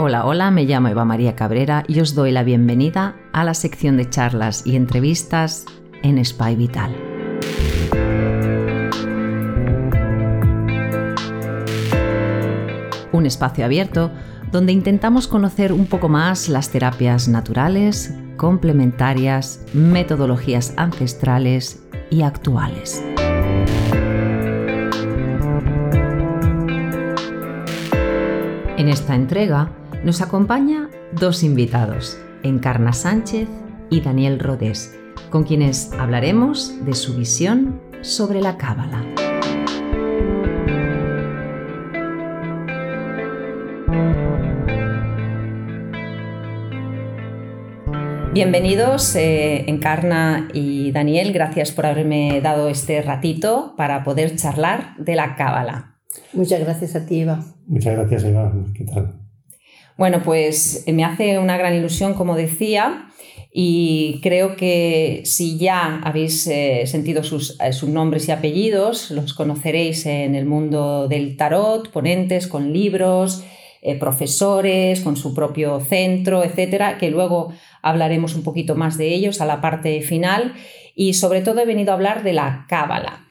Hola, hola, me llamo Eva María Cabrera y os doy la bienvenida a la sección de charlas y entrevistas en Spy Vital. Un espacio abierto donde intentamos conocer un poco más las terapias naturales, complementarias, metodologías ancestrales y actuales. En esta entrega nos acompaña dos invitados, Encarna Sánchez y Daniel Rodés, con quienes hablaremos de su visión sobre la cábala. Bienvenidos, eh, Encarna y Daniel, gracias por haberme dado este ratito para poder charlar de la cábala. Muchas gracias a ti, Eva. Muchas gracias, Eva. ¿Qué tal? Bueno, pues me hace una gran ilusión, como decía, y creo que si ya habéis eh, sentido sus, eh, sus, nombres y apellidos, los conoceréis en el mundo del tarot, ponentes con libros, eh, profesores, con su propio centro, etcétera, que luego hablaremos un poquito más de ellos a la parte final. Y sobre todo he venido a hablar de la cábala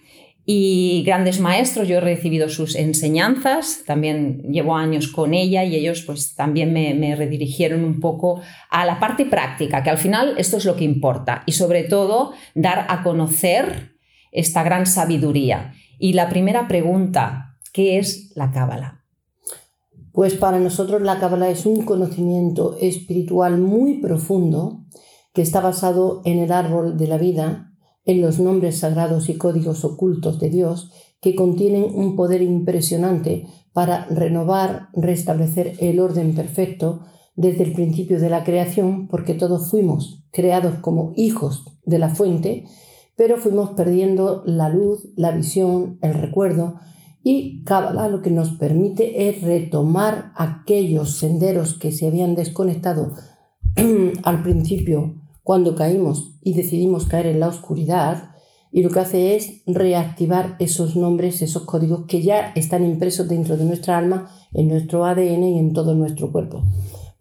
y grandes maestros, yo he recibido sus enseñanzas, también llevo años con ella y ellos pues también me, redirigieron un poco a la parte práctica, que al final esto es lo que importa y sobre todo dar a conocer esta gran sabiduría. Y la primera pregunta, ¿qué es la cábala? Pues para nosotros la cábala es un conocimiento espiritual muy profundo que está basado en el árbol de la vida en los nombres sagrados y códigos ocultos de Dios que contienen un poder impresionante para renovar, restablecer el orden perfecto desde el principio de la creación, porque todos fuimos creados como hijos de la fuente, pero fuimos perdiendo la luz, la visión, el recuerdo, y Kabbalah lo que nos permite es retomar aquellos senderos que se habían desconectado al principio cuando caímos y decidimos caer en la oscuridad, y lo que hace es reactivar esos nombres, esos códigos que ya están impresos dentro de nuestra alma, en nuestro ADN y en todo nuestro cuerpo.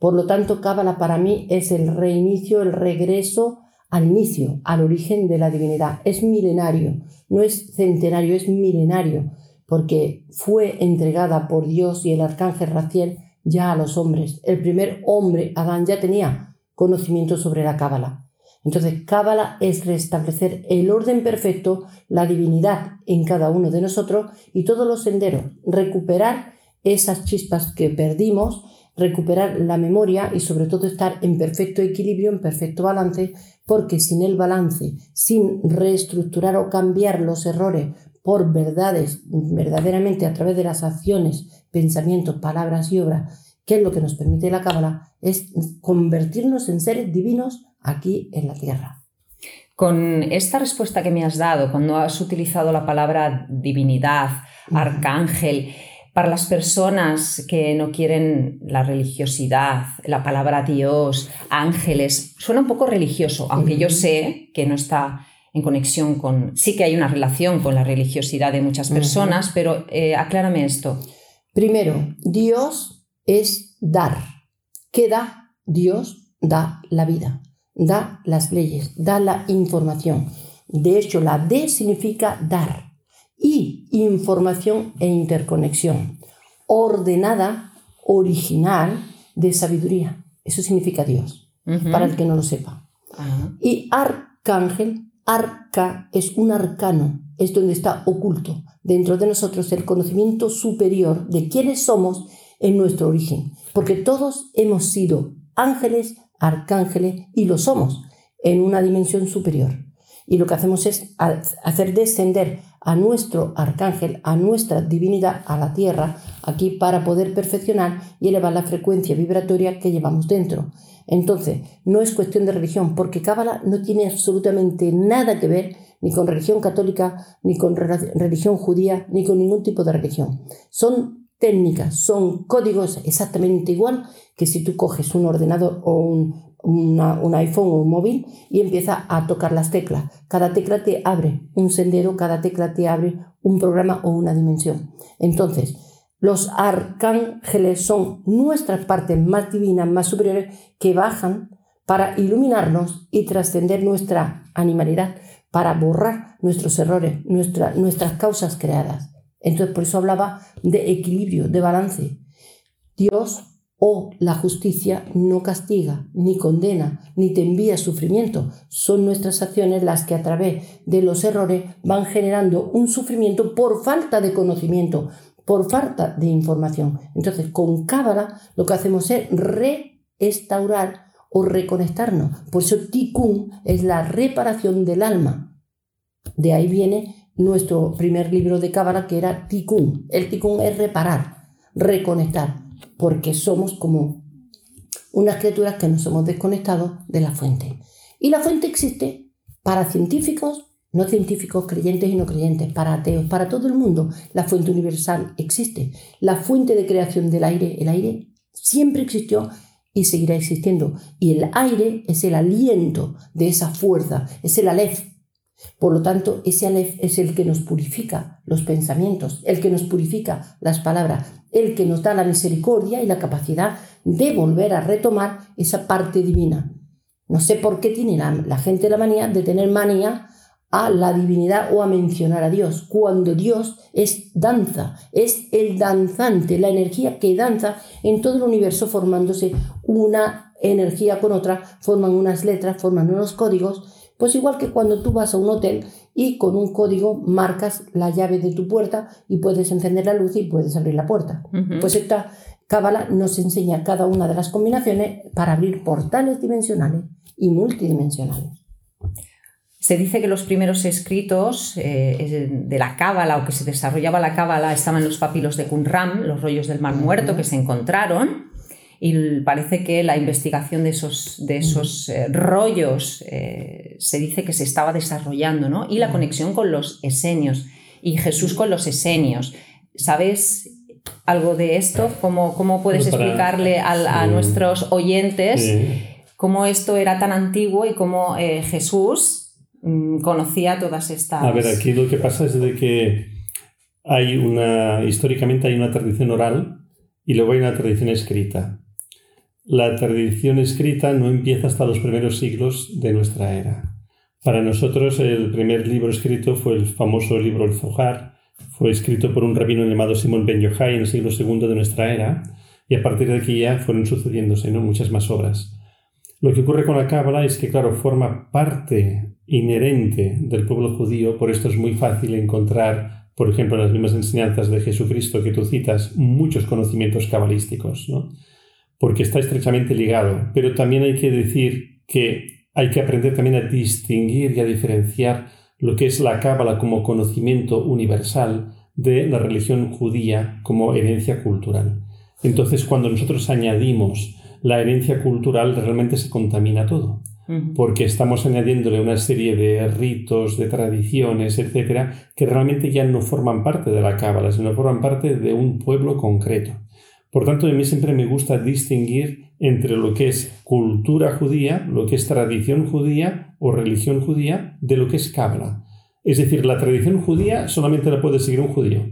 Por lo tanto, Cábala para mí es el reinicio, el regreso al inicio, al origen de la divinidad. Es milenario, no es centenario, es milenario, porque fue entregada por Dios y el arcángel Raciel ya a los hombres. El primer hombre, Adán, ya tenía conocimiento sobre la Cábala. Entonces, Cábala es restablecer el orden perfecto, la divinidad en cada uno de nosotros y todos los senderos, recuperar esas chispas que perdimos, recuperar la memoria y sobre todo estar en perfecto equilibrio, en perfecto balance, porque sin el balance, sin reestructurar o cambiar los errores por verdades verdaderamente a través de las acciones, pensamientos, palabras y obras, que es lo que nos permite la Cábala, es convertirnos en seres divinos aquí en la tierra. Con esta respuesta que me has dado, cuando has utilizado la palabra divinidad, arcángel, para las personas que no quieren la religiosidad, la palabra Dios, ángeles, suena un poco religioso, aunque yo sé que no está en conexión con, sí que hay una relación con la religiosidad de muchas personas, pero eh, aclárame esto. Primero, Dios es dar. ¿Qué da? Dios da la vida, da las leyes, da la información. De hecho, la D significa dar y información e interconexión. Ordenada, original, de sabiduría. Eso significa Dios, para el que no lo sepa. Y arcángel, arca es un arcano, es donde está oculto dentro de nosotros el conocimiento superior de quiénes somos en nuestro origen, porque todos hemos sido ángeles, arcángeles y lo somos en una dimensión superior. Y lo que hacemos es hacer descender a nuestro arcángel, a nuestra divinidad, a la tierra, aquí para poder perfeccionar y elevar la frecuencia vibratoria que llevamos dentro. Entonces, no es cuestión de religión, porque Cábala no tiene absolutamente nada que ver ni con religión católica, ni con religión judía, ni con ningún tipo de religión. Son técnicas, son códigos exactamente igual que si tú coges un ordenador o un, un iPhone o un móvil y empiezas a tocar las teclas. Cada tecla te abre un sendero, cada tecla te abre un programa o una dimensión. Entonces, Los arcángeles son nuestras partes más divinas, más superiores, que bajan para iluminarnos y trascender nuestra animalidad, para borrar nuestros errores, nuestras causas creadas. Entonces, por eso hablaba de equilibrio, de balance. Dios o la justicia no castiga, ni condena, ni te envía sufrimiento. Son nuestras acciones las que a través de los errores van generando un sufrimiento por falta de conocimiento, por falta de información. Entonces, con Cábala lo que hacemos es restaurar o reconectarnos. Por eso Tikkun es la reparación del alma. De ahí viene nuestro primer libro de Cábala que era Tikkun. El Tikkun es reparar, reconectar porque somos como unas criaturas que nos hemos desconectado de la fuente. Y la fuente existe para científicos, no científicos, creyentes y no creyentes, para ateos, para todo el mundo. La fuente universal existe. La fuente de creación del aire, el aire siempre existió y seguirá existiendo. Y el aire es el aliento de esa fuerza, es el alef. Por lo tanto, ese alef es el que nos purifica los pensamientos, el que nos purifica las palabras, el que nos da la misericordia y la capacidad de volver a retomar esa parte divina. No sé por qué tiene la, gente la manía de tener manía a la divinidad o a mencionar a Dios, cuando Dios es danza, es el danzante, la energía que danza en todo el universo formándose una energía con otra, forman unas letras, forman unos códigos, pues igual que cuando tú vas a un hotel y con un código marcas la llave de tu puerta y puedes encender la luz y puedes abrir la puerta. Pues esta cábala nos enseña cada una de las combinaciones para abrir portales dimensionales y multidimensionales. Se dice que los primeros escritos eh, de la cábala o que se desarrollaba la cábala estaban en los papilos de Qumran, los rollos del Mar Muerto que se encontraron y parece que la investigación de esos, de esos eh, rollos eh, se dice que se estaba desarrollando, ¿no? Y la conexión con los esenios y Jesús con los esenios. ¿Sabes algo de esto? ¿Cómo, cómo puedes explicarle a, nuestros oyentes cómo esto era tan antiguo y cómo eh, Jesús mm, conocía todas estas... A ver, aquí lo que pasa es de que hay una, históricamente hay una tradición oral y luego hay una tradición escrita. La tradición escrita no empieza hasta los primeros siglos de nuestra era. Para nosotros el primer libro escrito fue el famoso libro El Zohar, fue escrito por un rabino llamado Simón Ben Yochai en el siglo II de nuestra era, y a partir de aquí ya fueron sucediéndose muchas más obras. Lo que ocurre con la Cábala es que, claro, forma parte inherente del pueblo judío, por esto es muy fácil encontrar, por ejemplo, en las mismas enseñanzas de Jesucristo que tú citas, muchos conocimientos cabalísticos. ¿no? Porque está estrechamente ligado. Pero también hay que decir que hay que aprender también a distinguir y a diferenciar lo que es la cábala como conocimiento universal de la religión judía como herencia cultural. Entonces, cuando nosotros añadimos la herencia cultural, realmente se contamina todo, porque estamos añadiéndole una serie de ritos, de tradiciones, etcétera, que realmente ya no forman parte de la cábala, sino forman parte de un pueblo concreto. Por tanto, a mí siempre me gusta distinguir entre lo que es cultura judía, lo que es tradición judía o religión judía, de lo que es Cábala. Es decir, la tradición judía solamente la puede seguir un judío,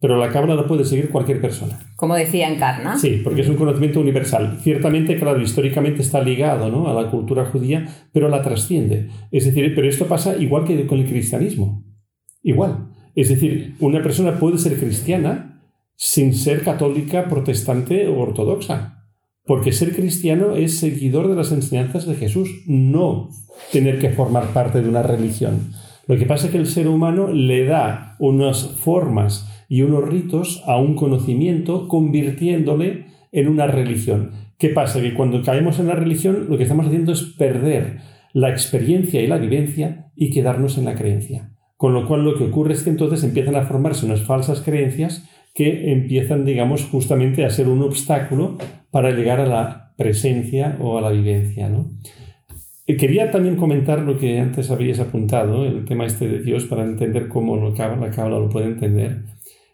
pero la Cábala la puede seguir cualquier persona. Como decía Encarna. Sí, porque es un conocimiento universal. Ciertamente, claro, históricamente está ligado ¿no? a la cultura judía, pero la trasciende. Es decir, pero esto pasa igual que con el cristianismo. Igual. Es decir, una persona puede ser cristiana, sin ser católica, protestante o ortodoxa. Porque ser cristiano es seguidor de las enseñanzas de Jesús, no tener que formar parte de una religión. Lo que pasa es que el ser humano le da unas formas y unos ritos a un conocimiento convirtiéndole en una religión. ¿Qué pasa? Que cuando caemos en la religión lo que estamos haciendo es perder la experiencia y la vivencia y quedarnos en la creencia. Con lo cual lo que ocurre es que entonces empiezan a formarse unas falsas creencias que empiezan, digamos, justamente a ser un obstáculo para llegar a la presencia o a la vivencia. ¿no? Eh, quería también comentar lo que antes habías apuntado, el tema este de Dios, para entender cómo lo, la cábala lo puede entender.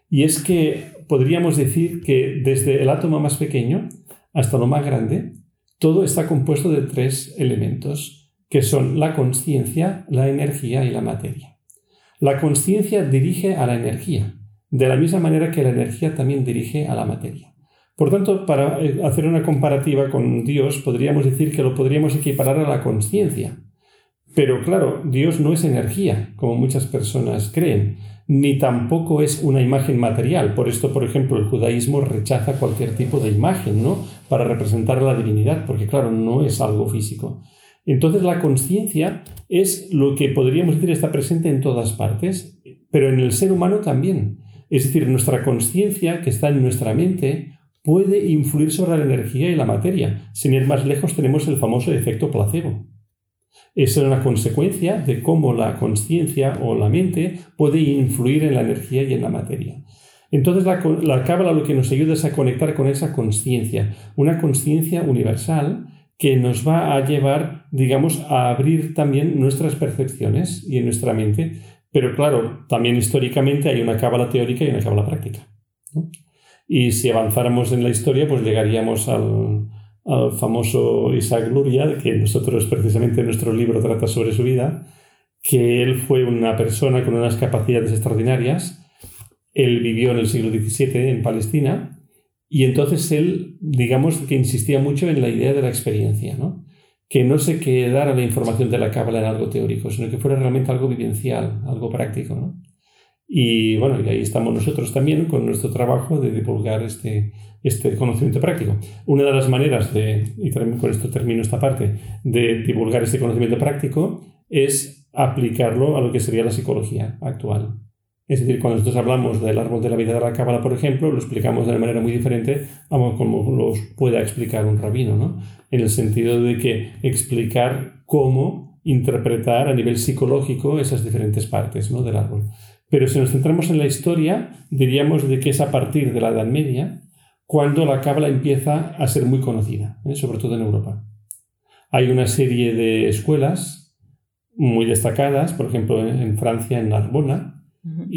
Y es que podríamos decir que desde el átomo más pequeño hasta lo más grande, todo está compuesto de tres elementos, que son la conciencia, la energía y la materia. La conciencia dirige a la energía, de la misma manera que la energía también dirige a la materia. Por tanto, para eh, hacer una comparativa con Dios, podríamos decir que lo podríamos equiparar a la conciencia. Pero claro, Dios no es energía, como muchas personas creen, ni tampoco es una imagen material. Por esto, por ejemplo, el judaísmo rechaza cualquier tipo de imagen, ¿no? Para representar la divinidad, porque claro, no es algo físico. Entonces la conciencia es lo que podríamos decir está presente en todas partes, pero en el ser humano también. Es decir, nuestra conciencia que está en nuestra mente puede influir sobre la energía y la materia. Sin ir más lejos tenemos el famoso efecto placebo. Es una consecuencia de cómo la conciencia o la mente puede influir en la energía y en la materia. Entonces la, la cábala lo que nos ayuda es a conectar con esa conciencia, una conciencia universal que nos va a llevar, digamos, a abrir también nuestras percepciones y en nuestra mente. Pero claro, también históricamente hay una cábala teórica y una cábala práctica. Y si avanzáramos en la historia, pues llegaríamos al, al famoso Isaac Luria, que nosotros precisamente nuestro libro trata sobre su vida, que él fue una persona con unas capacidades extraordinarias. Él vivió en el siglo XVII en Palestina y entonces él, digamos que insistía mucho en la idea de la experiencia, ¿no? Que no se quedara la información de la cábala en algo teórico, sino que fuera realmente algo vivencial, algo práctico. ¿no? Y bueno, y ahí estamos nosotros también con nuestro trabajo de divulgar este, este conocimiento práctico. Una de las maneras de, y también con esto termino esta parte, de divulgar este conocimiento práctico es aplicarlo a lo que sería la psicología actual. Es decir, cuando nosotros hablamos del árbol de la vida de la cábala, por ejemplo, lo explicamos de una manera muy diferente a como lo pueda explicar un rabino, ¿no? En el sentido de que explicar cómo interpretar a nivel psicológico esas diferentes partes ¿no? del árbol. Pero si nos centramos en la historia, diríamos de que es a partir de la Edad Media cuando la cábala empieza a ser muy conocida, ¿eh? sobre todo en Europa. Hay una serie de escuelas muy destacadas, por ejemplo en Francia, en Narbona,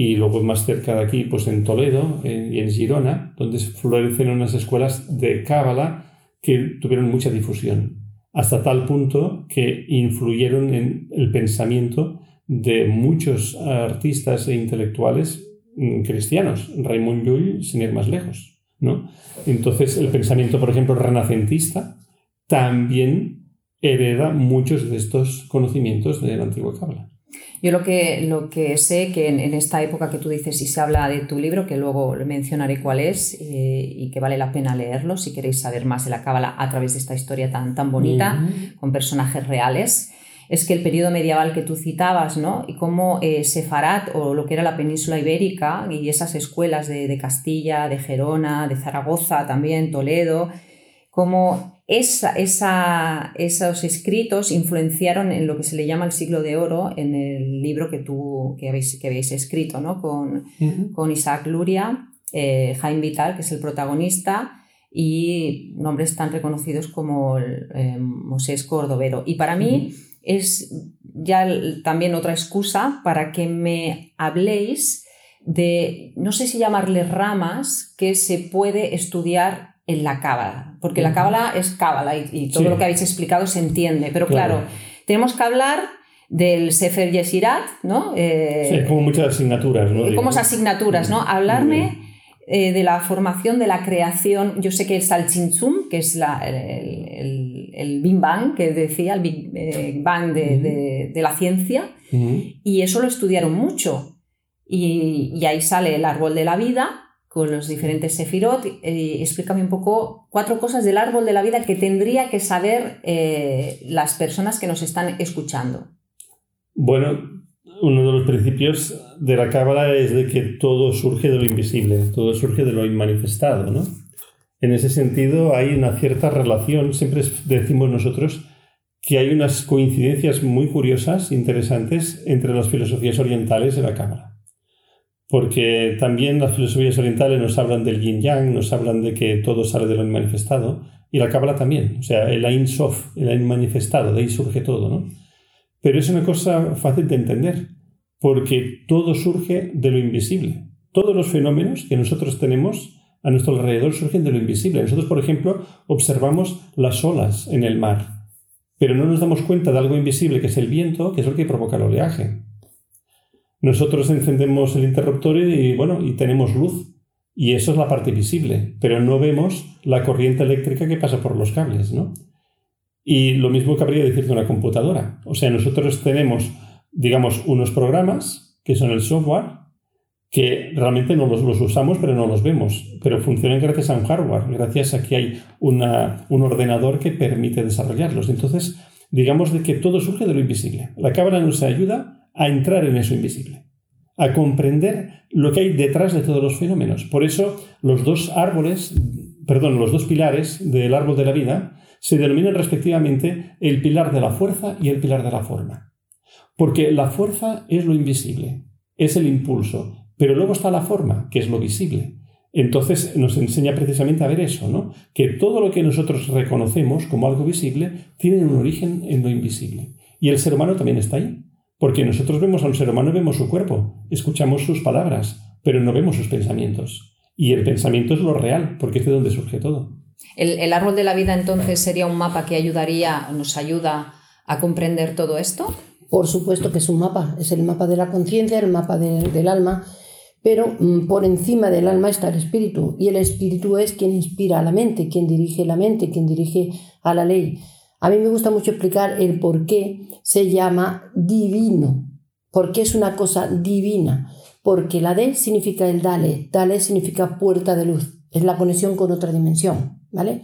y luego más cerca de aquí, pues en Toledo y en Girona, donde florecen unas escuelas de Cábala que tuvieron mucha difusión, hasta tal punto que influyeron en el pensamiento de muchos artistas e intelectuales mm, cristianos, Raymond Llull, sin ir más lejos. ¿no? Entonces, el pensamiento, por ejemplo, renacentista, también hereda muchos de estos conocimientos de la antigua Cábala. Yo lo que, lo que sé que en, esta época que tú dices y se habla de tu libro, que luego mencionaré cuál es eh, y que vale la pena leerlo si queréis saber más de la cábala a través de esta historia tan, tan bonita, con personajes reales, es que el periodo medieval que tú citabas, ¿no? Y cómo eh, Sefarat o lo que era la península ibérica y esas escuelas de, de Castilla, de Gerona, de Zaragoza también, Toledo, cómo esa, esos escritos influenciaron en lo que se le llama el siglo de oro en el libro que tú que habéis, que habéis escrito ¿no? con, con Isaac Luria, eh, Jaime Vital, que es el protagonista, y nombres tan reconocidos como eh, Mosés Cordovero. Y para mí es ya también otra excusa para que me habléis de, no sé si llamarle ramas, que se puede estudiar en la cábala, porque la cábala es cábala y, todo lo que habéis explicado se entiende, pero claro, tenemos que hablar del Sefer Yesirat, ¿no? Eh, sí, como muchas asignaturas, ¿no? Como asignaturas, ¿no? Hablarme eh, de la formación, de la creación, yo sé que es el Chinchum, que es la, el, el, Big Bang, que decía, el Big eh, Bang de, de, la ciencia, y eso lo estudiaron mucho, y, y ahí sale el árbol de la vida, con los diferentes sefirot. Eh, explícame un poco cuatro cosas del árbol de la vida que tendría que saber eh, las personas que nos están escuchando. Bueno, uno de los principios de la Cábala es de que todo surge de lo invisible, todo surge de lo inmanifestado, ¿no? En ese sentido hay una cierta relación, siempre decimos nosotros que hay unas coincidencias muy curiosas, interesantes, entre las filosofías orientales y la Cábala porque también las filosofías orientales nos hablan del yin yang, nos hablan de que todo sale de lo manifestado, y la cábala también, o sea, el Ain Sof, el Ain manifestado, de ahí surge todo, ¿no? Pero es una cosa fácil de entender, porque todo surge de lo invisible. Todos los fenómenos que nosotros tenemos a nuestro alrededor surgen de lo invisible. Nosotros, por ejemplo, observamos las olas en el mar, pero no nos damos cuenta de algo invisible que es el viento, que es lo que provoca el oleaje. Nosotros encendemos el interruptor y, bueno, y tenemos luz. Y eso es la parte visible, pero no vemos la corriente eléctrica que pasa por los cables, ¿no? Y lo mismo cabría decir de una computadora. O sea, nosotros tenemos, digamos, unos programas, que son el software, que realmente no los, usamos, pero no los vemos. Pero funcionan gracias a un hardware, gracias a que hay una, un ordenador que permite desarrollarlos. Entonces, digamos de que todo surge de lo invisible. La cábala nos ayuda a entrar en eso invisible, a comprender lo que hay detrás de todos los fenómenos. Por eso, los dos árboles, perdón, los dos pilares del árbol de la vida se denominan respectivamente el pilar de la fuerza y el pilar de la forma. Porque la fuerza es lo invisible, es el impulso, pero luego está la forma, que es lo visible. Entonces nos enseña precisamente a ver eso, ¿no? Que todo lo que nosotros reconocemos como algo visible tiene un origen en lo invisible. Y el ser humano también está ahí. Porque nosotros vemos a un ser humano, vemos su cuerpo, escuchamos sus palabras, pero no vemos sus pensamientos. Y el pensamiento es lo real, porque es de donde surge todo. ¿El, árbol de la vida entonces sería un mapa que ayudaría, nos ayuda a comprender todo esto? Por supuesto que es un mapa, es el mapa de la conciencia, el mapa del alma, pero mm, por encima del alma está el espíritu y el espíritu es quien inspira a la mente, quien dirige la mente, quien dirige a la ley. A mí me gusta mucho explicar el por qué se llama divino, porque es una cosa divina, porque la D significa el dale, dale significa puerta de luz, es la conexión con otra dimensión, ¿vale?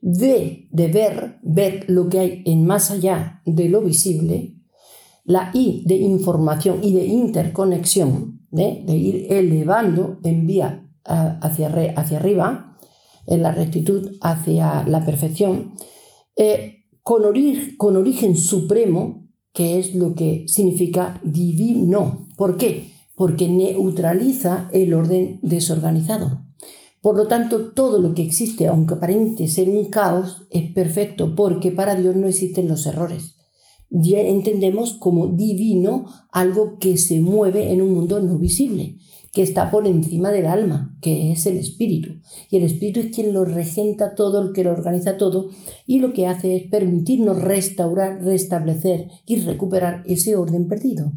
D de ver, ver lo que hay en más allá de lo visible, la I de información y de interconexión, de ir elevando en vía hacia, hacia arriba, en la rectitud hacia la perfección, eh, con, con origen supremo, que es lo que significa divino. ¿Por qué? Porque neutraliza el orden desorganizado. Por lo tanto, todo lo que existe, aunque aparente ser un caos, es perfecto, porque para Dios no existen los errores ya entendemos como divino algo que se mueve en un mundo no visible, que está por encima del alma, que es el espíritu. Y el espíritu es quien lo regenta todo, el que lo organiza todo, y lo que hace es permitirnos restaurar, restablecer y recuperar ese orden perdido.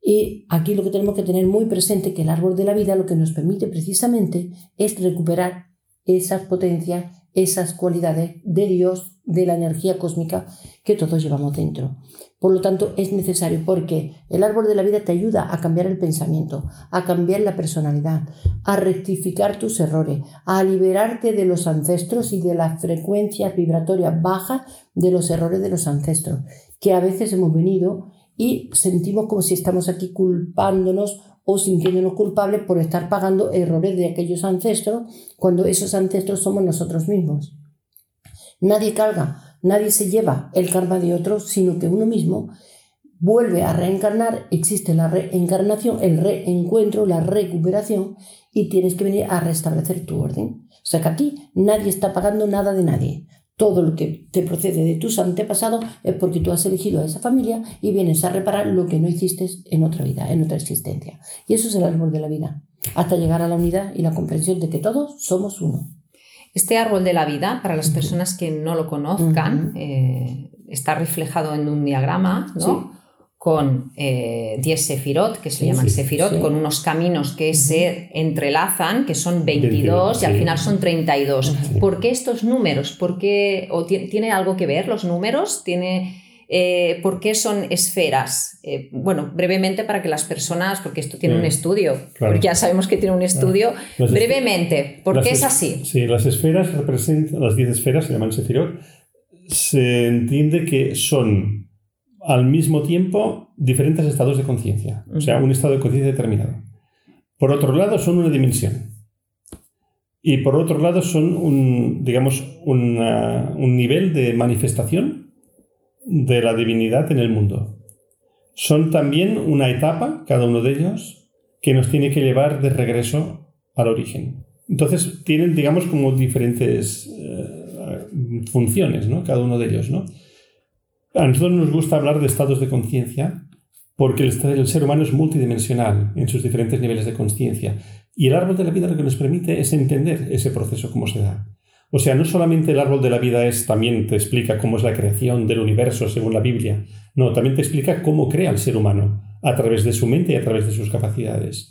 Y aquí lo que tenemos que tener muy presente que el árbol de la vida lo que nos permite precisamente es recuperar esas potencias, esas cualidades de Dios, de la energía cósmica que todos llevamos dentro. Por lo tanto, es necesario porque el árbol de la vida te ayuda a cambiar el pensamiento, a cambiar la personalidad, a rectificar tus errores, a liberarte de los ancestros y de las frecuencias vibratorias bajas de los errores de los ancestros, que a veces hemos venido y sentimos como si estamos aquí culpándonos o sintiéndonos culpables por estar pagando errores de aquellos ancestros cuando esos ancestros somos nosotros mismos. Nadie carga, nadie se lleva el karma de otros, sino que uno mismo vuelve a reencarnar, existe la reencarnación, el reencuentro, la recuperación y tienes que venir a restablecer tu orden. O sea que aquí nadie está pagando nada de nadie. Todo lo que te procede de tus antepasados es porque tú has elegido a esa familia y vienes a reparar lo que no hiciste en otra vida, en otra existencia. Y eso es el árbol de la vida, hasta llegar a la unidad y la comprensión de que todos somos uno. Este árbol de la vida, para las personas que no lo conozcan, eh, está reflejado en un diagrama, ¿no? con 10 eh, sefirot, que se llaman sefirot, con unos caminos que se entrelazan, que son 22 y al final son 32. ¿Por qué estos números? ¿Por qué, o ¿Tiene algo que ver los números? ¿Tiene eh, ¿Por qué son esferas? Eh, bueno, brevemente para que las personas, porque esto tiene un estudio, porque ya sabemos que tiene un estudio, brevemente, ¿por qué es así? Sí, las esferas representan, las 10 esferas se llaman Sefirot, se entiende que son al mismo tiempo diferentes estados de conciencia, o sea, un estado de conciencia determinado. Por otro lado, son una dimensión. Y por otro lado, son un, digamos, un nivel de manifestación de la divinidad en el mundo. Son también una etapa, cada uno de ellos, que nos tiene que llevar de regreso al origen. Entonces tienen, digamos, como diferentes eh, funciones, ¿no? Cada uno de ellos, ¿no? A nosotros nos gusta hablar de estados de conciencia porque el, el, ser humano es multidimensional en sus diferentes niveles de conciencia. Y el árbol de la vida lo que nos permite es entender ese proceso, cómo se da. O sea, no solamente el árbol de la vida es, también te explica cómo es la creación del universo según la Biblia, no, también te explica cómo crea el ser humano a través de su mente y a través de sus capacidades.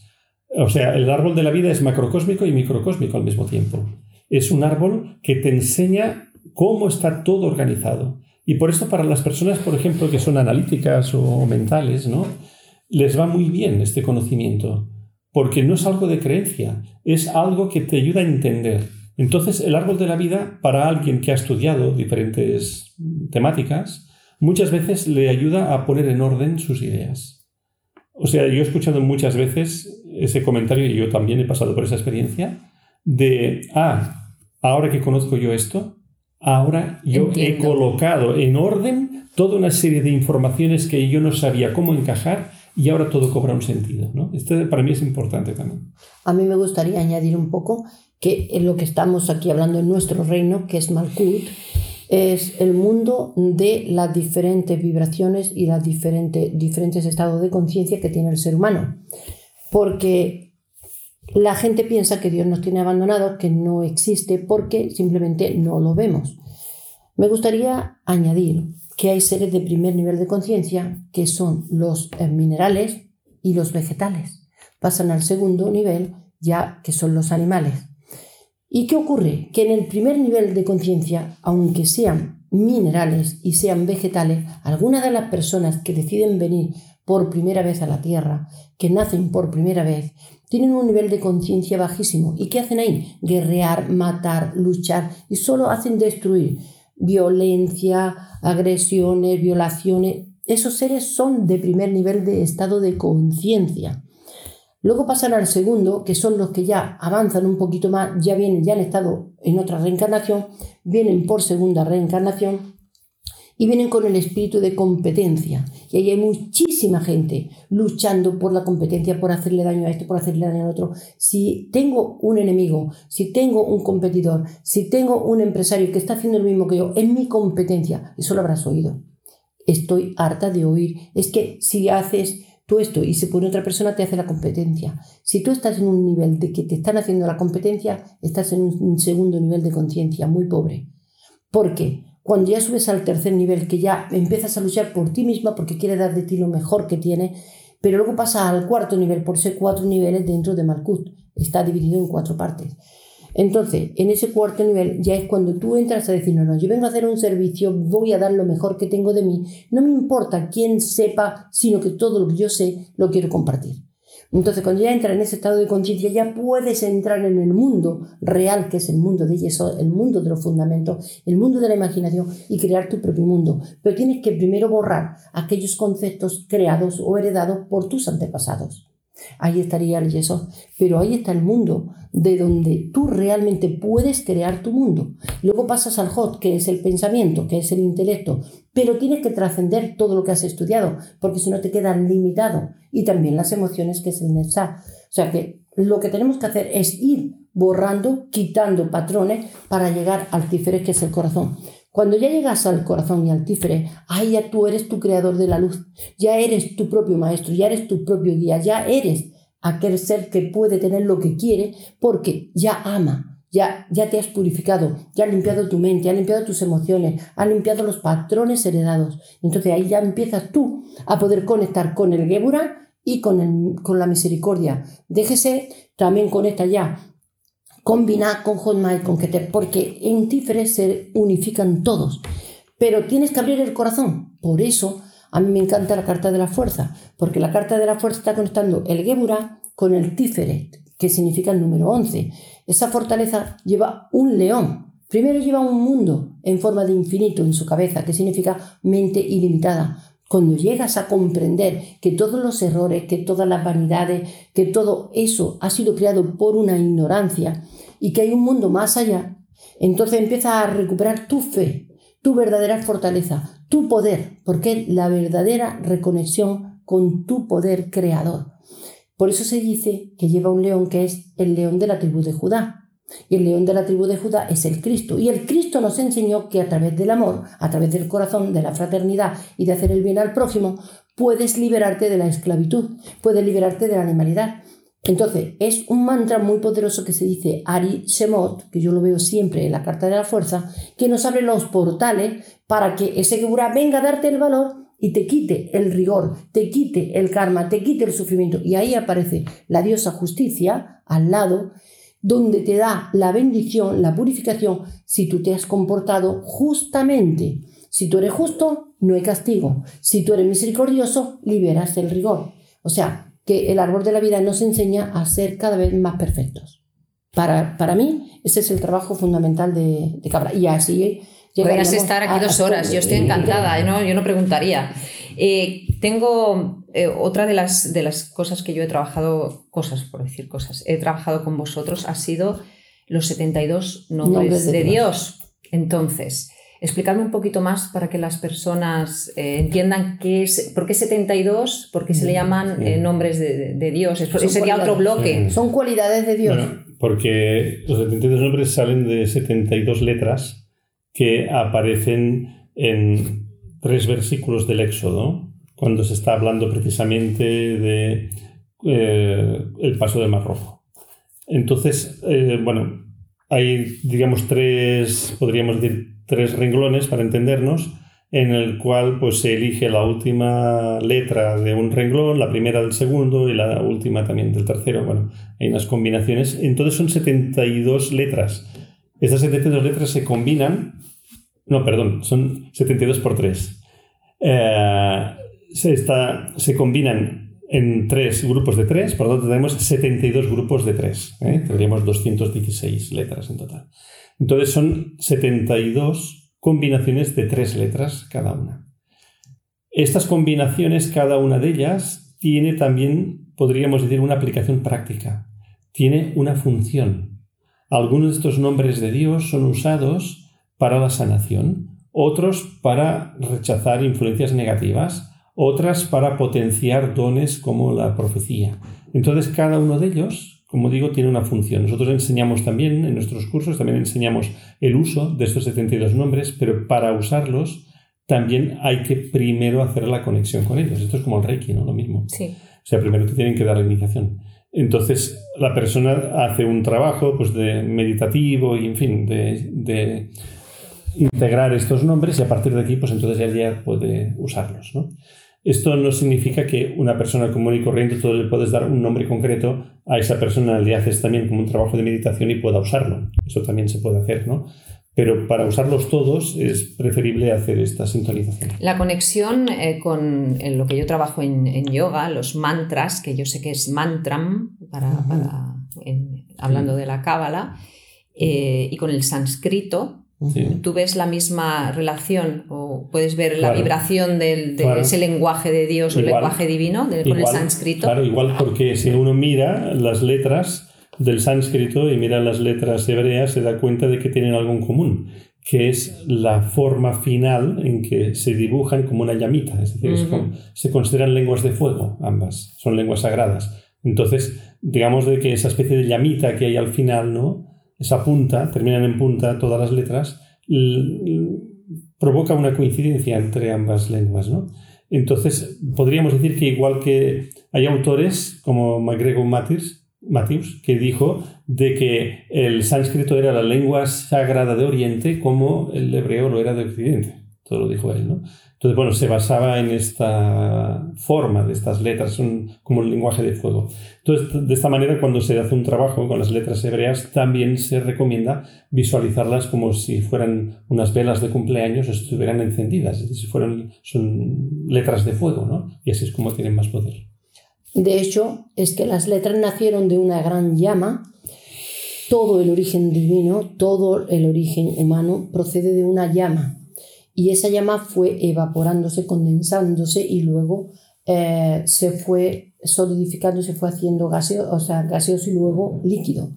O sea, el árbol de la vida es macrocósmico y microcósmico al mismo tiempo. Es un árbol que te enseña cómo está todo organizado. Y por esto para las personas, por ejemplo, que son analíticas o mentales, ¿no? Les va muy bien este conocimiento, porque no es algo de creencia, es algo que te ayuda a entender. Entonces, el árbol de la vida, para alguien que ha estudiado diferentes temáticas, muchas veces le ayuda a poner en orden sus ideas. O sea, yo he escuchado muchas veces ese comentario, y yo también he pasado por esa experiencia, de, ah, ahora que conozco yo esto, ahora yo he colocado en orden toda una serie de informaciones que yo no sabía cómo encajar y ahora todo cobra un sentido. ¿no? Esto para mí es importante también. A mí me gustaría añadir un poco que en lo que estamos aquí hablando en nuestro reino, que es Malkut, es el mundo de las diferentes vibraciones y los diferentes estados de conciencia que tiene el ser humano. Porque la gente piensa que Dios nos tiene abandonados, que no existe, porque simplemente no lo vemos. Me gustaría añadir que hay seres de primer nivel de conciencia, que son los eh, minerales y los vegetales. Pasan al segundo nivel, ya que son los animales. ¿Y qué ocurre? Que en el primer nivel de conciencia, aunque sean minerales y sean vegetales, algunas de las personas que deciden venir por primera vez a la Tierra, que nacen por primera vez, tienen un nivel de conciencia bajísimo. ¿Y qué hacen ahí? Guerrear, matar, luchar y solo hacen destruir. Violencia, agresiones, violaciones. Esos seres son de primer nivel de estado de conciencia. Luego pasan al segundo, que son los que ya avanzan un poquito más, ya vienen, ya han estado en otra reencarnación, vienen por segunda reencarnación y vienen con el espíritu de competencia. Y ahí hay muchísima gente luchando por la competencia, por hacerle daño a este, por hacerle daño al otro. Si tengo un enemigo, si tengo un competidor, si tengo un empresario que está haciendo lo mismo que yo, es mi competencia, eso lo habrás oído. Estoy harta de oír. Es que si haces tú esto y se pone otra persona, te hace la competencia. Si tú estás en un nivel de que te están haciendo la competencia, estás en un segundo nivel de conciencia muy pobre. ¿Por qué? Cuando ya subes al tercer nivel, que ya empiezas a luchar por ti misma porque quieres dar de ti lo mejor que tiene, pero luego pasa al cuarto nivel, por ser cuatro niveles dentro de Malkut. Está dividido en cuatro partes. Entonces, en ese cuarto nivel ya es cuando tú entras a decir, no, no, yo vengo a hacer un servicio, voy a dar lo mejor que tengo de mí, no me importa quién sepa, sino que todo lo que yo sé lo quiero compartir. Entonces, cuando ya entras en ese estado de conciencia, ya puedes entrar en el mundo real, que es el mundo de eso, el mundo de los fundamentos, el mundo de la imaginación y crear tu propio mundo. Pero tienes que primero borrar aquellos conceptos creados o heredados por tus antepasados. Ahí estaría el yeso. Pero ahí está el mundo, de donde tú realmente puedes crear tu mundo. Luego pasas al hot, que es el pensamiento, que es el intelecto. Pero tienes que trascender todo lo que has estudiado, porque si no te quedas limitado. Y también las emociones, que es el nesa. O sea que lo que tenemos que hacer es ir borrando, quitando patrones para llegar al tiferet, que es el corazón. Cuando ya llegas al corazón y al tífere, ahí ya tú eres tu creador de la luz, ya eres tu propio maestro, ya eres tu propio guía, ya eres aquel ser que puede tener lo que quiere porque ya ama, ya, ya te has purificado, ya has limpiado tu mente, has limpiado tus emociones, has limpiado los patrones heredados. Entonces ahí ya empiezas tú a poder conectar con el Gebura y con, el, con la misericordia. Déjese, también conecta ya combinar con Hotmail, con Keter, porque en Tiferet se unifican todos. Pero tienes que abrir el corazón. Por eso a mí me encanta la carta de la fuerza, porque la carta de la fuerza está conectando el Gebura con el Tiferet, que significa el número 11. Esa fortaleza lleva un león. Primero lleva un mundo en forma de infinito en su cabeza, que significa mente ilimitada. Cuando llegas a comprender que todos los errores, que todas las vanidades, que todo eso ha sido creado por una ignorancia y que hay un mundo más allá, entonces empiezas a recuperar tu fe, tu verdadera fortaleza, tu poder, porque es la verdadera reconexión con tu poder creador. Por eso se dice que lleva un león que es el león de la tribu de Judá. Y el león de la tribu de Judá es el Cristo. Y el Cristo nos enseñó que a través del amor, a través del corazón, de la fraternidad y de hacer el bien al prójimo, puedes liberarte de la esclavitud, puedes liberarte de la animalidad. Entonces, es un mantra muy poderoso que se dice Ari Shemot, que yo lo veo siempre en la Carta de la Fuerza, que nos abre los portales para que ese Geburah venga a darte el valor y te quite el rigor, te quite el karma, te quite el sufrimiento. Y ahí aparece la diosa justicia al lado, donde te da la bendición, la purificación, si tú te has comportado justamente. Si tú eres justo, no hay castigo. Si tú eres misericordioso, liberas el rigor. O sea, que el árbol de la vida nos enseña a ser cada vez más perfectos. Para, para mí, ese es el trabajo fundamental de, de Cabra. Y así Podrías estar aquí dos horas, yo estoy encantada, yo no, yo no preguntaría. Eh, tengo eh, otra de las, de las cosas que yo he trabajado, cosas por decir cosas, he trabajado con vosotros, ha sido los 72 nombres, de, Dios. Entonces, explicarme un poquito más para que las personas eh, entiendan qué es, por qué 72, por qué se le llaman nombres de, Dios. Ese sería otro bloque. Son cualidades de Dios. porque los 72 nombres salen de 72 letras que aparecen en tres versículos del Éxodo, cuando se está hablando precisamente de eh, el paso del Mar Rojo. Entonces, eh, bueno, hay, digamos, tres, podríamos decir, tres renglones para entendernos, en el cual pues, se elige la última letra de un renglón, la primera del segundo y la última también del tercero. Bueno, hay unas combinaciones. Entonces son 72 letras. Estas 72 letras se combinan, no, perdón, son 72 por 3. Eh, se, se combinan en tres grupos de tres, por lo tanto tenemos 72 grupos de tres. ¿eh? Tendríamos 216 letras en total. Entonces son 72 combinaciones de tres letras cada una. Estas combinaciones, cada una de ellas, tiene también, podríamos decir, una aplicación práctica. Tiene una función. Algunos de estos nombres de Dios son usados para la sanación, otros para rechazar influencias negativas, otras para potenciar dones como la profecía. Entonces cada uno de ellos, como digo, tiene una función. Nosotros enseñamos también en nuestros cursos, también enseñamos el uso de estos 72 nombres, pero para usarlos también hay que primero hacer la conexión con ellos. Esto es como el Reiki, ¿no? Lo mismo. Sí. O sea, primero te tienen que dar la iniciación. Entonces, la persona hace un trabajo pues, de meditativo y, en fin, de, integrar estos nombres y a partir de aquí, pues entonces ya puede usarlos. Esto no significa que una persona común y corriente tú le puedes dar un nombre concreto a esa persona, le haces también como un trabajo de meditación y pueda usarlo. Eso también se puede hacer, ¿no? pero para usarlos todos es preferible hacer esta sintonización. La conexión eh, con lo que yo trabajo en, yoga, los mantras, que yo sé que es mantram, para, hablando de la cábala, eh, y con el sánscrito, ¿Tú ves la misma relación o puedes ver la vibración de ese lenguaje de Dios o el lenguaje divino con el sánscrito? Claro, igual porque si uno mira las letras, del sánscrito y mira las letras hebreas, se da cuenta de que tienen algo en común, que es la forma final en que se dibujan como una llamita, es decir, se consideran lenguas de fuego, ambas, son lenguas sagradas. Entonces, digamos de que esa especie de llamita que hay al final, ¿no? Esa punta, terminan en punta todas las letras, provoca una coincidencia entre ambas lenguas, ¿no? Entonces, podríamos decir que igual que hay autores como MacGregor Matis, Matthews, que dijo de que el sánscrito era la lengua sagrada de Oriente como el hebreo lo era de Occidente. Todo lo dijo él, ¿no? Entonces, bueno, se basaba en esta forma de estas letras, son como el lenguaje de fuego. Entonces, de esta manera, cuando se hace un trabajo con las letras hebreas, también se recomienda visualizarlas como si fueran unas velas de cumpleaños o estuvieran encendidas, si fueran, son letras de fuego, ¿no? Y así es como tienen más poder. De hecho, es que las letras nacieron de una gran llama. Todo el origen divino, todo el origen humano procede de una llama. Y esa llama fue evaporándose, condensándose y luego eh, se fue solidificando, se fue haciendo gaseoso, o sea, gaseoso y luego líquido.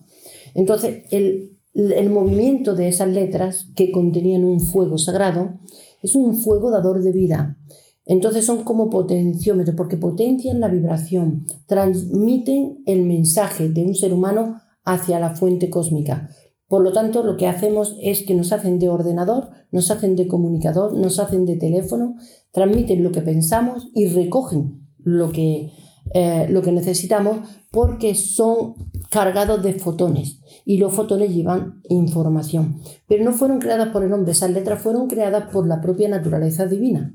Entonces, el, el movimiento de esas letras que contenían un fuego sagrado es un fuego dador de vida entonces son como potenciómetros porque potencian la vibración, transmiten el mensaje de un ser humano hacia la fuente cósmica. Por lo tanto, lo que hacemos es que nos hacen de ordenador, nos hacen de comunicador, nos hacen de teléfono, transmiten lo que pensamos y recogen lo que, eh, lo que necesitamos porque son cargados de fotones y los fotones llevan información. Pero no fueron creadas por el hombre, esas letras fueron creadas por la propia naturaleza divina